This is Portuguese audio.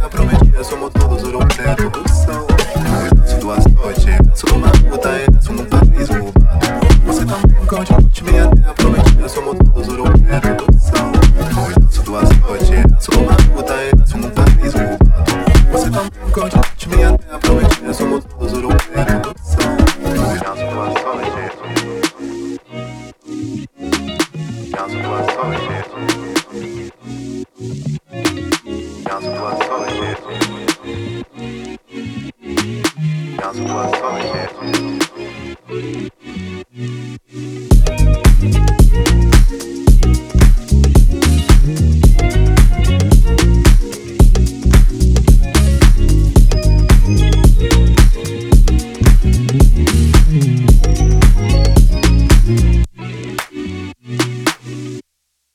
terra prometida, somos todos europeus do sol. O heranço do açoite, heranço do mamuta, heranço num paraíso roubado. Todos num paraíso roubado. Você também continua de minha terra prometida, somos todos europeus do sol. O heranço do açoite, heranço do mamuta, heranço num paraíso roubado. Você também continua de minha terra prometida, somos todos europeus heranço do açoite, heranço do mamuta, heranço num paraíso roubado. Você também continua de minha terra prometida, somos todos europeus do sol. O heranço do açoite, heranço do mamuta, heranço num paraíso roubado. Você também continua de minha terra prometida, somos todos europeus do sol. O heranço do açoite, heranço do do heranço do açoite.